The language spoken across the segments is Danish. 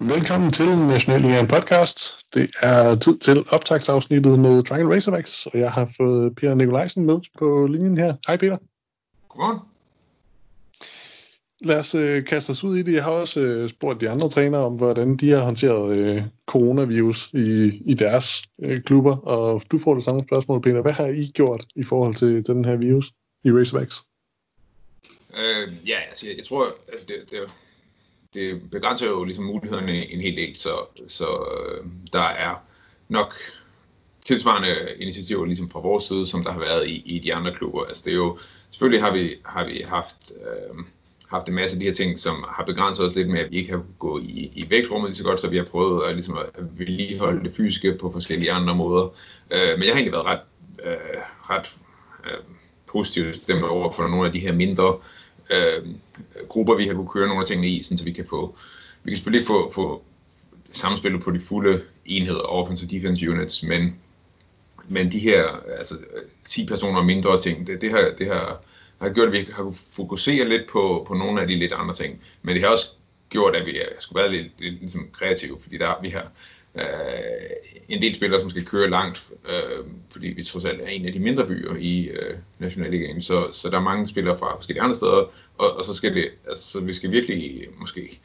Velkommen til National Ligaen podcast. Det er tid til optagsafsnittet med Triangle Razorbacks, og jeg har fået Peter Nikolajsen med på linjen her. Hej Peter. Godmorgen. Lad os øh, kaste os ud i det. Jeg har også øh, spurgt de andre trænere om, hvordan de har håndteret øh, coronavirus i, i deres øh, klubber, og du får det samme spørgsmål, Peter. Hvad har I gjort i forhold til, til den her virus i Razorbacks? Øh, ja, altså jeg, jeg tror, at det, det, det begrænser jo ligesom mulighederne en hel del, så, så øh, der er nok tilsvarende initiativer ligesom fra vores side, som der har været i, i de andre klubber. Altså det er jo, selvfølgelig har vi, har vi haft, øh, haft en masse af de her ting, som har begrænset os lidt med, at vi ikke har gået i, i vægtrummet lige så godt, så vi har prøvet at, ligesom at vedligeholde det fysiske på forskellige andre måder. Øh, men jeg har egentlig været ret, øh, ret øh, positivt stemt over for nogle af de her mindre øh, grupper, vi har kunne køre nogle af tingene i, så vi kan få, vi kan selvfølgelig få, få samspillet på de fulde enheder, offense og defense units, men, men de her altså, 10 personer og mindre ting, det, det, har, det har, har gjort, at vi har kunne fokusere lidt på, på nogle af de lidt andre ting, men det har også gjort, at vi skulle være lidt, lidt ligesom kreative, fordi der, vi har øh, en del spillere, som skal køre langt, øh, fordi vi trods alt er en af de mindre byer i øh, Nationalligaen, så, så der er mange spillere fra forskellige andre steder, og, og så skal det, altså, så vi skal virkelig måske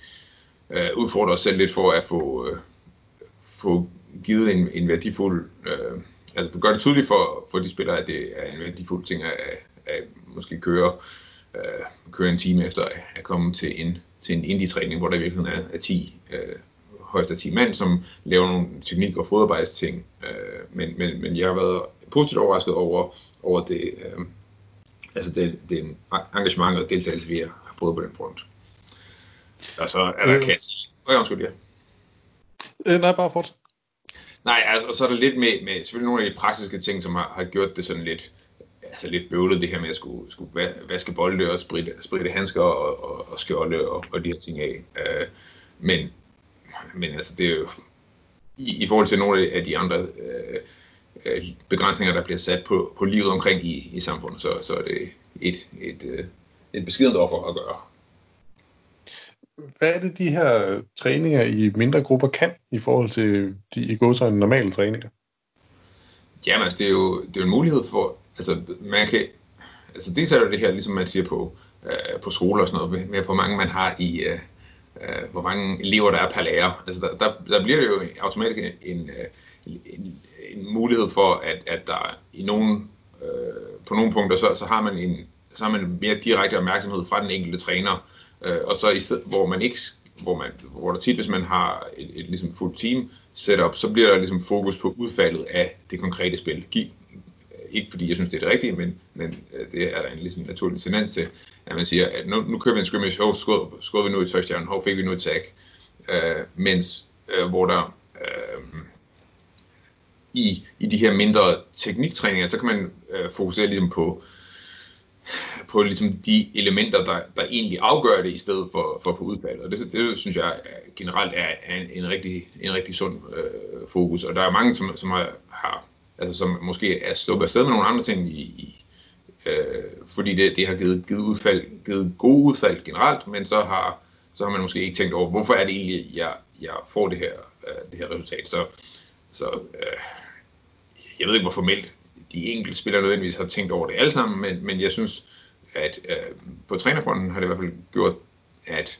øh, udfordre os selv lidt for at få, øh, få givet en, en værdifuld, øh, altså gøre det tydeligt for, for de spillere, at det er en værdifuld ting at, at måske køre, øh, køre en time efter at komme til en, til en indie-træning, hvor der i virkeligheden er, er 10 øh, højst af 10 mand, som laver nogle teknik- og fodarbejdsting. Øh, men, men, men jeg har været positivt overrasket over, over det, øh, altså det, det engagement og deltagelse, vi har fået på den front. Og så er der, øh. sige... Hvad er undskyld, ja. Øh, nej, bare fortsæt. Nej, altså, og så er der lidt med, med selvfølgelig nogle af de praktiske ting, som har, har gjort det sådan lidt, altså lidt bøvlet, det her med at skulle, skulle vaske bolde og spritte, spritte handsker og, og, og skjolde og, og de her ting af. Øh, men, men altså, det er jo i, i forhold til nogle af de andre øh, øh, begrænsninger, der bliver sat på, på livet omkring i, i samfundet, så, så er det et, et, et, et beskedent offer at gøre. Hvad er det, de her træninger i mindre grupper kan i forhold til de i gåsøjne normale træninger? Jamen, altså, det er jo det er en mulighed for, altså man kan, altså det er det her, ligesom man siger på, øh, på skoler og sådan noget, med hvor mange man har i, øh, øh, hvor mange elever der er per lærer. Altså der, der, der bliver det jo automatisk en, en, øh, en, en mulighed for, at, at der i nogen, øh, på nogle punkter, så, så har man en så har man mere direkte opmærksomhed fra den enkelte træner, øh, og så i stedet, hvor man ikke hvor, man, hvor der tit, hvis man har et, et ligesom full team setup, så bliver der ligesom fokus på udfaldet af det konkrete spil. Giv, ikke fordi jeg synes, det er det rigtige, men, men øh, det er der en ligesom naturlig tendens til, at man siger, at nu, nu kører vi en scrimmage, hov, skod, skod vi nu et touchdown, hov, fik vi nu et tag. Øh, mens øh, hvor der øh, i, i de her mindre tekniktræninger, så kan man øh, fokusere ligesom på, på ligesom de elementer, der, der egentlig afgør det, i stedet for, for på udfaldet. Og det, det synes jeg øh, generelt er, er en, en, rigtig, en rigtig sund øh, fokus. Og der er mange, som, som har, har altså som måske er sluppet afsted med nogle andre ting i, i øh, fordi det, det har givet, givet, udfald, givet gode udfald generelt, men så har, så har man måske ikke tænkt over, hvorfor er det egentlig, jeg, jeg får det her, øh, det her resultat. Så, så øh, jeg ved ikke, hvor formelt de enkelte spillere nødvendigvis har tænkt over det alle sammen, men, men jeg synes, at øh, på trænerfronten har det i hvert fald gjort, at,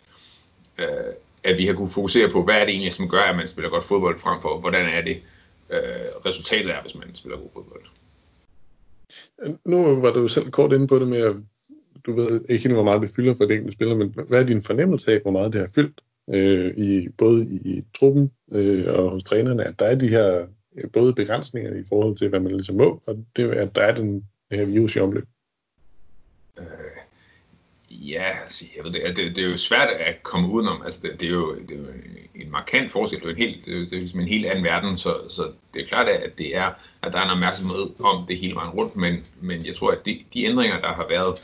øh, at vi har kunne fokusere på, hvad er det egentlig, som gør, at man spiller godt fodbold, frem for hvordan er det, øh, resultatet er, hvis man spiller god fodbold. Nu var du selv kort inde på det med, at du ved ikke helt, hvor meget det fylder for det enkelte spiller, men hvad er din fornemmelse af, hvor meget det har fyldt, øh, i, både i truppen øh, og hos trænerne, at der er de her øh, både begrænsninger i forhold til, hvad man ligesom må, og det, at der er den det her virus i omløb? Øh, Ja, altså, jeg ved det, altså, det, det er jo svært at komme udenom. Altså, det, det, er, jo, det er jo en markant forskel. Det er, en helt, det er, det er ligesom en helt anden verden, så, så det er klart, at, det er, at der er en opmærksomhed om det hele vejen rundt, men, men jeg tror, at de, de ændringer, der har været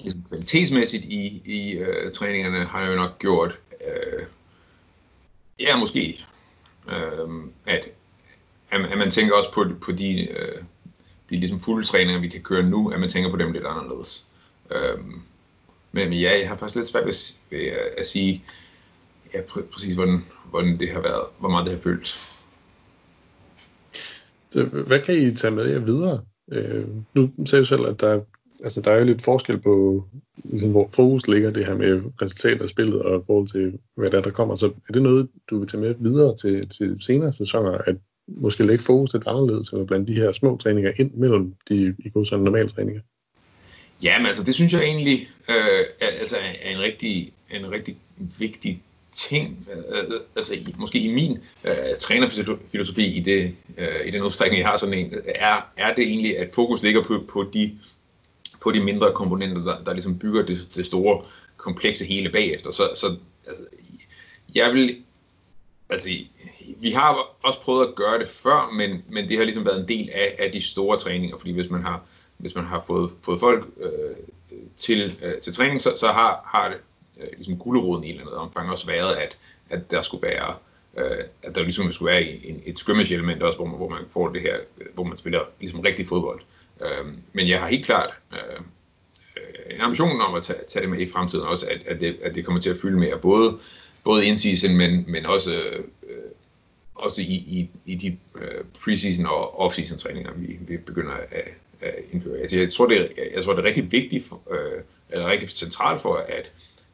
ligesom kvalitetsmæssigt i, i uh, træningerne, har jo nok gjort, uh, ja, måske, uh, at, at man tænker også på, på de, uh, de ligesom fulde træninger, vi kan køre nu, at man tænker på dem lidt anderledes. Uh, men ja, jeg har faktisk lidt svært ved, ved at, at sige, ja, pr- præcis hvordan, hvordan det har været, hvor meget det har følt. Hvad kan I tage med jer videre? Øh, nu sagde du selv, at der, altså, der er jo lidt forskel på, ligesom, hvor fokus ligger det her med resultatet af spillet og i forhold til, hvad der, der kommer. Så er det noget, du vil tage med videre til, til senere sæsoner, at måske lægge fokus lidt anderledes eller blandt de her små træninger ind mellem de i god sådan normale træninger? Ja, men altså det synes jeg egentlig øh, er, altså, er en rigtig, en rigtig vigtig ting, øh, altså i, måske i min øh, trænerfilosofi i, det, øh, i den udstrækning, jeg har sådan en, er, er det egentlig, at fokus ligger på, på, de, på de mindre komponenter, der, der ligesom bygger det, det store, komplekse hele bagefter. Så, så altså, jeg vil, altså, vi har også prøvet at gøre det før, men, men det har ligesom været en del af, af de store træninger, fordi hvis man har, hvis man har fået, fået folk øh, til, øh, til træning, så, så har, har det øh, ligesom guleroden i et eller andet omfang også været, at, at der skulle være øh, at der ligesom skulle være en, et scrimmage element også, hvor man, hvor man får det her, øh, hvor man spiller ligesom rigtig fodbold. Øh, men jeg har helt klart øh, øh, en ambition om at tage, tage det med i fremtiden også, at, at, det, at det kommer til at fylde mere, både, både in-season, men, men også, øh, også i, i, i de øh, preseason og off-season træninger, vi, vi begynder at, Øh, at indføre. Altså, jeg, tror, det er, jeg tror, det er rigtig vigtigt, for, øh, eller rigtig centralt for, at,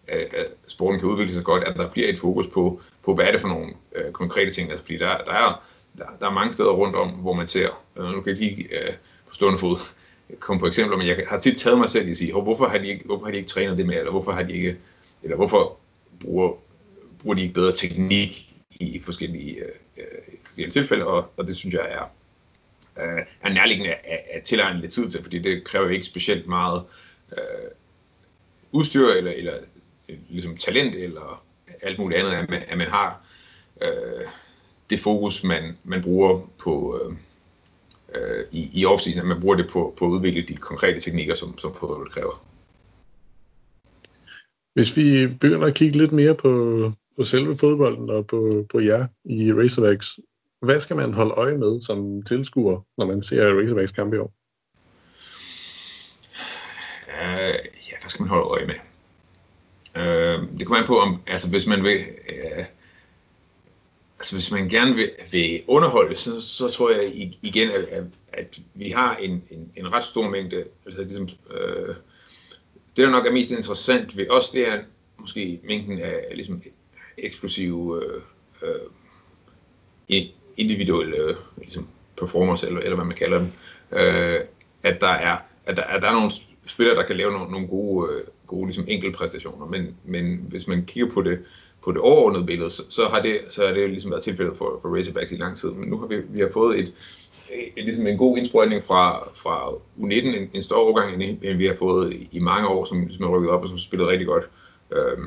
at sporten kan udvikle sig godt, at der bliver et fokus på, på hvad er det for nogle øh, konkrete ting. Altså, fordi der, der, er, der, der er mange steder rundt om, hvor man ser, øh, nu kan jeg lige øh, på stående fod komme på eksempler, men jeg har tit taget mig selv i at sige, hvorfor har de ikke, hvorfor har de ikke trænet det med, eller hvorfor har de ikke, eller hvorfor bruger, bruger de ikke bedre teknik i, forskellige, øh, øh forskellige tilfælde, og, og det synes jeg er, øh, er nærliggende at, at tilegne lidt tid til, fordi det kræver ikke specielt meget øh, udstyr eller, eller øh, ligesom talent eller alt muligt andet, at man, at man har øh, det fokus, man, man bruger på øh, øh i, i off at man bruger det på, på at udvikle de konkrete teknikker, som, som fodbold kræver. Hvis vi begynder at kigge lidt mere på, på selve fodbolden og på, på jer i Razorbacks, hvad skal man holde øje med som tilskuer, når man ser Razorbacks kamp i år? Uh, ja, hvad skal man holde øje med? Øh, det kommer an på, om, altså hvis man vil, Uh, altså hvis man gerne vil, vil underholde, så, så tror jeg igen, at, at, at vi har en, en, en ret stor mængde, altså ligesom, øh, det der nok er mest interessant ved os, det er måske mængden af ligesom eksplosive øh, uh, individuelle øh, ligesom performers, eller, eller hvad man kalder dem, øh, at der er at der, at der er nogle spillere, der kan lave nogle, nogle gode, øh, gode ligesom enkeltpræstationer, men, men hvis man kigger på det, på det overordnede billede, så, så har det, så har det ligesom været tilfældet for, for Razorbacks i lang tid, men nu har vi, vi har fået et, et, ligesom en god indsprøjtning fra, fra U19, en, en større overgang, end, end vi har fået i, i mange år, som, som er rykket op og som spillet rigtig godt øh,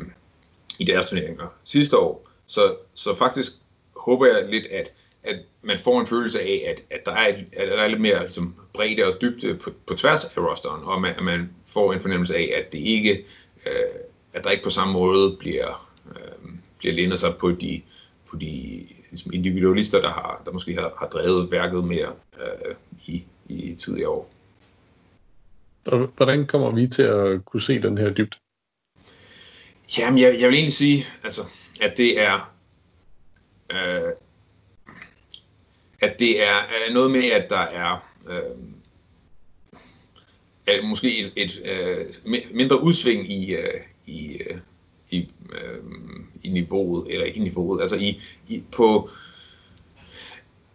i deres turneringer sidste år. Så, så faktisk håber jeg lidt, at at man får en følelse af, at, at, der, er et, at der er lidt mere ligesom, bredde og dybde på, på tværs af rosteren, og man, man får en fornemmelse af, at det ikke, øh, at der ikke på samme måde bliver, øh, bliver lænet sig på de, på de ligesom individualister, der, har, der måske har, har drevet værket mere øh, i, i tidligere år. Og hvordan kommer vi til at kunne se den her dybde? Jamen, jeg, jeg vil egentlig sige, altså, at det er øh, at det er, er noget med, at der er øh, er måske et, et øh, mindre udsving i, øh, i, øh, i, øh, i niveauet, eller ikke i niveauet, altså i, i på,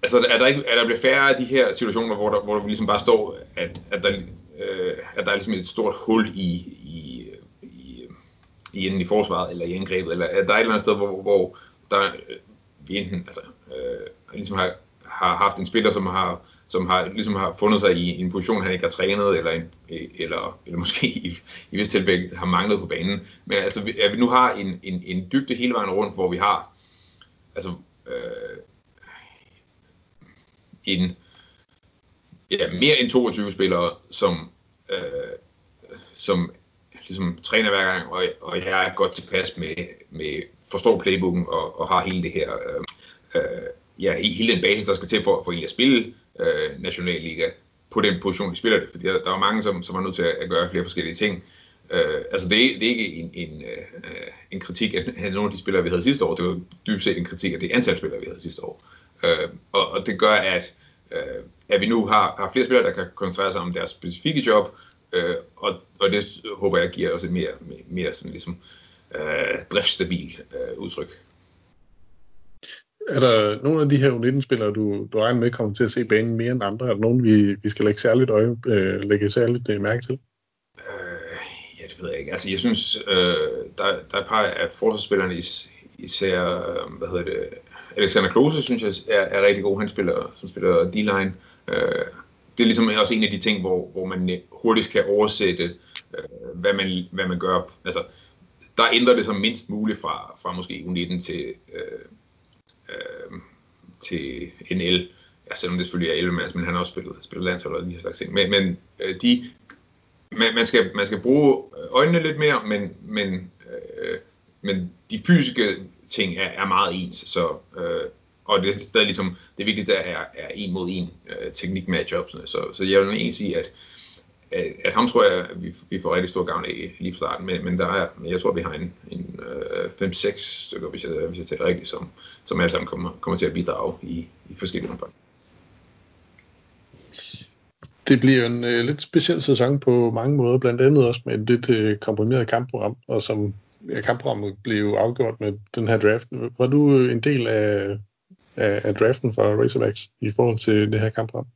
altså er der, ikke, er der bliver færre af de her situationer, hvor der, hvor der ligesom bare står, at, at, der, øh, at der er ligesom et stort hul i, i, i, i enden i forsvaret, eller i angrebet, eller at der er et eller andet sted, hvor, hvor der øh, vi enten altså, øh, ligesom har har haft en spiller, som har som har, ligesom har fundet sig i en position, han ikke har trænet, eller, en, eller, eller måske i, i vist tilfælde har manglet på banen. Men altså, at vi nu har en, en, en dybde hele vejen rundt, hvor vi har altså, øh, en, ja, mere end 22 spillere, som, øh, som ligesom træner hver gang, og, og jeg er godt tilpas med, med forstår playbooken og, og har hele det her øh, øh, ja, hele den basis, der skal til for, for egentlig at spille øh, Nationalliga på den position, de spiller det. Fordi der, der var mange, som, som var nødt til at, at gøre flere forskellige ting. Øh, altså det det er ikke en, en, øh, en kritik af nogle af de spillere, vi havde sidste år. Det var dybest set en kritik af det antal spillere, vi havde sidste år. Øh, og, og det gør, at, øh, at vi nu har, har flere spillere, der kan koncentrere sig om deres specifikke job, øh, og, og det håber jeg giver os et mere, mere sådan ligesom, øh, driftstabil øh, udtryk. Er der nogle af de her U19-spillere, du, du regner med kommer til at se banen mere end andre? Er der nogen, vi, vi skal lægge særligt øje, øh, lægge særligt øh, mærke til? Øh, ja, det ved jeg ikke. Altså, jeg synes, øh, der, der er et par af forsvarsspillerne, is, især, øh, hvad hedder det, Alexander Klose, synes jeg er, er rigtig god. Han spiller, som spiller D-line. Øh, det er ligesom også en af de ting, hvor, hvor man hurtigt kan oversætte, øh, hvad, man, hvad man gør. Altså, der ændrer det så mindst muligt fra, fra måske U19 til, øh, øh, til NL. Ja, selvom det selvfølgelig er 11 mands, men han har også spillet, spillet landshold og de her slags ting. Men, men øh, de, man, man, skal, man skal bruge øh, øjnene lidt mere, men, men, øh, men de fysiske ting er, er meget ens. Så, øh, og det er stadig ligesom, det vigtigste er, er en mod en øh, teknik matchup. Så, så jeg vil egentlig sige, at, at, at ham tror jeg, at vi, vi får rigtig stor gavn af lige fra starten. Men, men der er, jeg tror, vi har en, en øh, 5-6 stykker, hvis jeg, hvis jeg tager rigtigt, som, som alle sammen kommer, kommer til at bidrage i, i forskellige omfang. Det bliver en øh, lidt speciel sæson på mange måder, blandt andet også med et lidt øh, komprimeret kampprogram, og som ja, kampprogrammet blev afgjort med den her draft. Var du en del af, af, af draften for Razorbacks i forhold til det her kampprogram?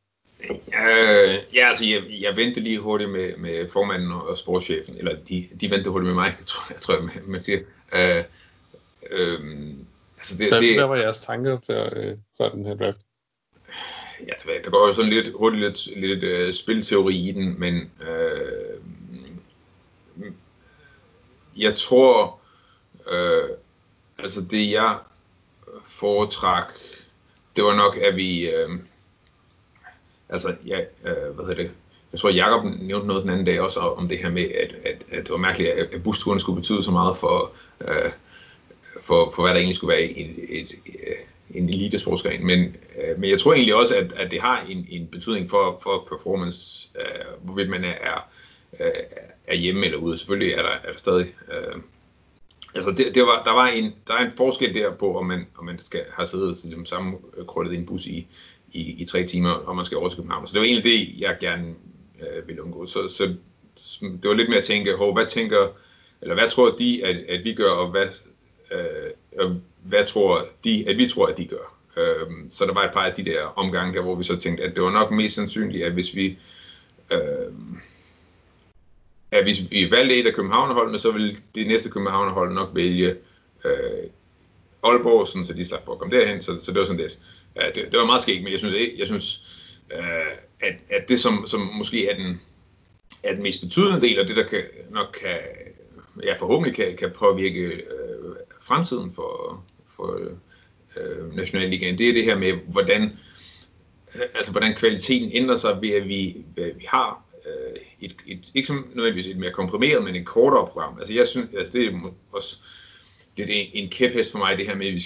Øh, ja, altså jeg, jeg ventede lige hurtigt med, med formanden og sportschefen, eller de, de ventede hurtigt med mig, jeg tror jeg, tror, jeg man siger. Øh, øh, altså det, hvad, det, hvad var jeres tanker for, øh, for den her draft? Ja, der går jo sådan lidt hurtigt lidt, lidt uh, spilteori i den, men øh, jeg tror, øh, altså det jeg foretræk, det var nok, at vi, øh, altså, ja, øh, hvad hedder det, jeg tror, Jacob nævnte noget den anden dag også om det her med, at, at, at det var mærkeligt, at busturen skulle betyde så meget for, øh, for, for hvad der egentlig skulle være et, et, et, en elitesportsgren. Men, øh, men jeg tror egentlig også, at, at det har en, en betydning for, for performance, øh, hvorvidt man er, er, er hjemme eller ude. Selvfølgelig er der, er der stadig... Øh, altså det, det var, der, var en, der er en forskel der på, om man, om man skal have siddet til den samme øh, krøllet i en bus i, i, i tre timer, og man skal over til København. Så det var egentlig det, jeg gerne øh, ville undgå. Så, så det var lidt mere at tænke, hov, hvad tænker, eller hvad tror de, at, at vi gør, og hvad, øh, hvad tror de, at vi tror, at de gør. Øh, så der var et par af de der omgange der, hvor vi så tænkte, at det var nok mest sandsynligt, at hvis vi øh, at hvis vi valgte et af Københavnerholdene, så ville det næste Københavnerhold nok vælge øh, Aalborg, sådan, så de slap for at komme derhen. Så, så det var sådan lidt. Det, det var meget skægt, men jeg synes, jeg synes øh, at, at det, som, som måske er den, er den mest betydende del, og det der kan, nok kan, ja, forhåbentlig kan, kan påvirke øh, fremtiden for, for øh, Nationalligaen, det er det her med, hvordan, øh, altså, hvordan kvaliteten ændrer sig ved, at vi, vi har øh, et, et, ikke som nødvendigvis et mere komprimeret, men et kortere program. Altså jeg synes, altså det er også det er en kæphest for mig, det her med,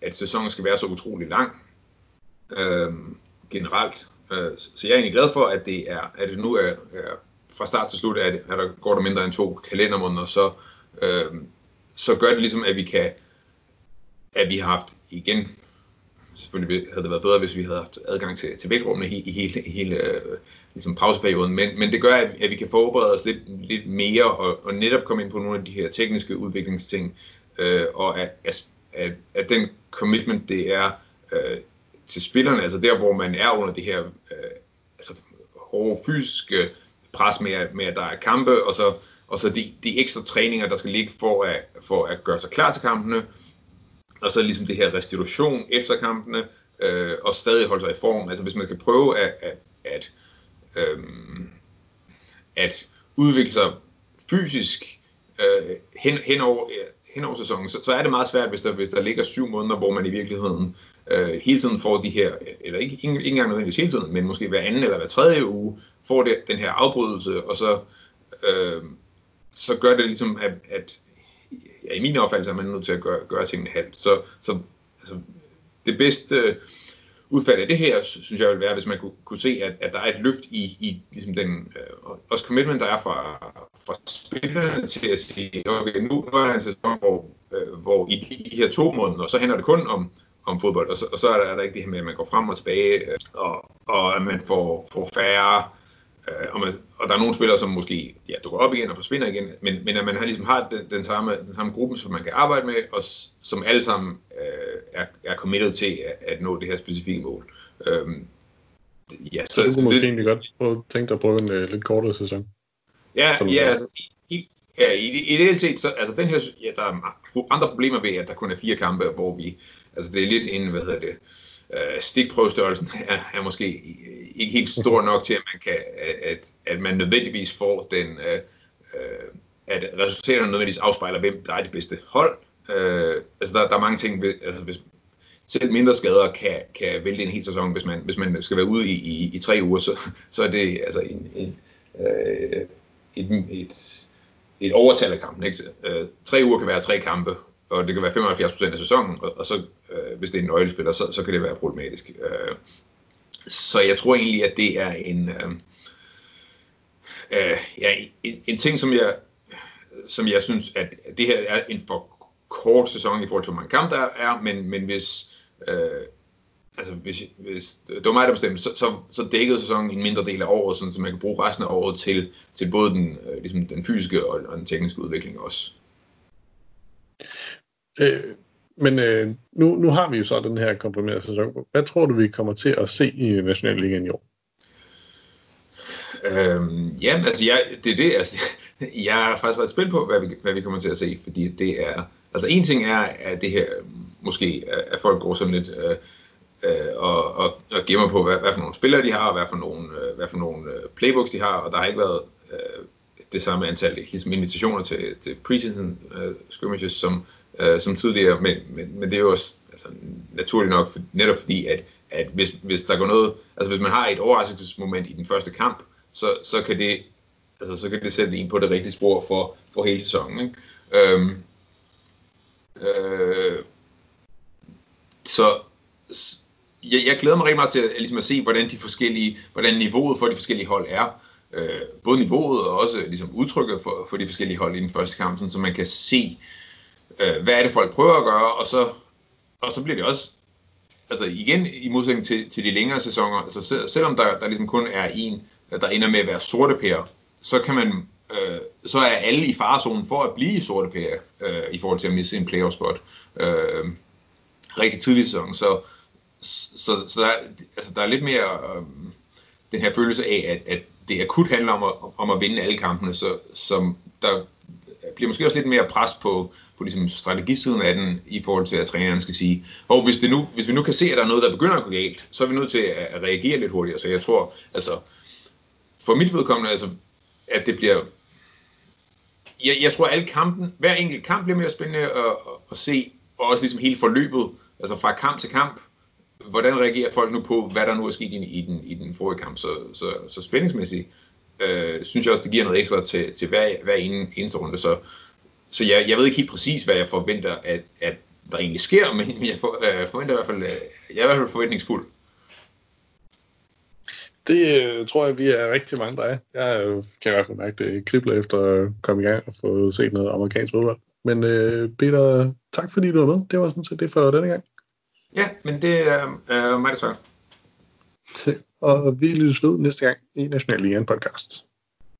at sæsonen skal være så utrolig lang øh, generelt. Øh, så jeg er egentlig glad for, at det er, at det nu er, er fra start til slut, at, at der går der mindre end to kalendermåneder, så, øh, så gør det ligesom, at vi kan, at vi har haft igen, selvfølgelig havde det været bedre, hvis vi havde haft adgang til, til vægtrummene i, i hele, hele øh, ligesom pauseperioden, men, men det gør, at, at vi kan forberede os lidt, lidt mere og, og netop komme ind på nogle af de her tekniske udviklingsting, øh, og at, at, at, at den commitment, det er øh, til spillerne, altså der, hvor man er under det her øh, altså, hårde fysiske pres med, med, at der er kampe, og så, og så de, de ekstra træninger, der skal ligge for at, for at gøre sig klar til kampene, og så ligesom det her restitution efter kampene, øh, og stadig holde sig i form. Altså hvis man skal prøve at, at, at øh, at udvikle sig fysisk øh, hen, hen, over, øh, hen over sæsonen, så, så er det meget svært, hvis der, hvis der ligger syv måneder, hvor man i virkeligheden øh, hele tiden får de her, eller ikke, ikke, ikke engang nødvendigvis hele tiden, men måske hver anden eller hver tredje uge, får det, den her afbrydelse, og så, øh, så gør det ligesom, at, at ja, i min opfattelse er man nødt til at gøre, gøre tingene halvt. Så, så altså, det bedste udfald af det her, synes jeg vil være, hvis man kunne, kunne se, at, at der er et løft i, i ligesom den, øh, også commitment, der er fra, fra spillerne til at sige, okay, nu, nu er der en sæson, hvor, øh, hvor i de, de her to måneder, så handler det kun om, om fodbold, og så, og så er, der, er der ikke det her med, at man går frem og tilbage, øh, og, og at man får, får færre, øh, og, man, og der er nogle spillere, som måske ja, dukker op igen og forsvinder igen, men, men at man har, ligesom har den, den, samme, den samme gruppe, som man kan arbejde med, og som alle sammen øh, er, er committed til at, at nå det her specifikke mål. Øh, ja, så, du kunne måske det, egentlig godt prøve, tænke dig at prøve en uh, lidt kortere sæson. Ja, ja altså, i, ja, i, ideelt set, så, altså den her, ja, der er andre problemer ved, at der kun er fire kampe, hvor vi, altså det er lidt en, hvad hedder det, øh, stikprøvestørrelsen er, er måske ikke helt stor nok til, at man kan, at, at man nødvendigvis får den, øh, øh at resultaterne nødvendigvis afspejler, hvem der er det bedste hold. Øh, altså der, der er mange ting, ved, altså hvis, selv mindre skader kan, kan vælte en hel sæson, hvis man, hvis man skal være ude i, i, i tre uger, så, så er det altså en, en, øh, et, et, et overtal af kampen. Ikke? Øh, tre uger kan være tre kampe, og det kan være 75% af sæsonen, og, og så øh, hvis det er en nøglespiller, så, så kan det være problematisk. Øh, så jeg tror egentlig, at det er en, øh, øh, ja, en, en ting, som jeg, som jeg synes, at det her er en for kort sæson i forhold til, hvor mange kampe der er, men, men hvis, øh, altså hvis, hvis det var mig, der bestemte, så, så, så dækkede sæsonen en mindre del af året, sådan, så man kan bruge resten af året til, til både den, øh, ligesom den fysiske og, og den tekniske udvikling også. Øh, men øh, nu, nu har vi jo så den her komprimerede sæson. Hvad tror du, vi kommer til at se i Nationalligaen i år? Øhm, ja, altså jeg, det er det, altså, jeg har faktisk været spændt på, hvad vi, hvad vi kommer til at se, fordi det er, altså en ting er, at det her, måske, at folk går sådan lidt, øh, øh, og, og, og gemmer på, hvad, hvad for nogle spillere de har, og hvad for nogle, øh, hvad for nogle øh, playbooks de har, og der har ikke været øh, det samme antal ligesom invitationer til, til preseason øh, skirmishes som, øh, som tidligere, men, men, men det er jo også altså, naturligt nok, for, netop fordi, at, at hvis, hvis der går noget, altså hvis man har et overraskelsesmoment i den første kamp, så, så kan det altså så kan det sætte en på det rigtige spor for, for hele sæsonen. Ikke? Øhm, øh, så jeg, jeg glæder mig rigtig meget til at, ligesom at se, hvordan de forskellige, hvordan niveauet for de forskellige hold er. Øh, både niveauet og også ligesom udtrykket for, for de forskellige hold i den første kamp, sådan, så man kan se, øh, Øh, hvad er det folk prøver at gøre, og så, og så bliver det også, altså igen i modsætning til, til de længere sæsoner, altså selv, selvom der, der ligesom kun er en, der ender med at være sorte pære, så kan man, øh, så er alle i farezonen for at blive sorte pære, øh, i forhold til at misse en playoff spot. Øh, rigtig tidlig sæson, så så, så der, altså, der er lidt mere øh, den her følelse af, at, at det akut handler om at, om at vinde alle kampene, så som der bliver måske også lidt mere pres på, på ligesom strategisiden af den, i forhold til, at træneren skal sige, og hvis, det nu, hvis vi nu kan se, at der er noget, der begynder at gå galt, så er vi nødt til at reagere lidt hurtigere. Så jeg tror, altså, for mit vedkommende, altså, at det bliver, jeg, jeg tror, at alle kampen, hver enkelt kamp bliver mere spændende at, at, at se, og også ligesom hele forløbet, altså fra kamp til kamp, hvordan reagerer folk nu på, hvad der nu er sket i, i, den, i den forrige kamp? Så, så, så spændingsmæssigt øh, synes jeg også, det giver noget ekstra til, til hver, hver ene, eneste runde. Så, så jeg, jeg ved ikke helt præcis, hvad jeg forventer, at, at der egentlig sker, men jeg for, øh, forventer i hvert fald, øh, jeg er i hvert fald forventningsfuld. Det øh, tror jeg, vi er rigtig mange, der er. Jeg øh, kan i hvert fald mærke, det kribler efter at komme i gang og få set noget amerikansk fodbold. Men øh, Peter, tak fordi du var med. Det var sådan set det for denne gang. Ja, men det er øh, mig, der Og vi lyttes ved næste gang i National Liga podcast.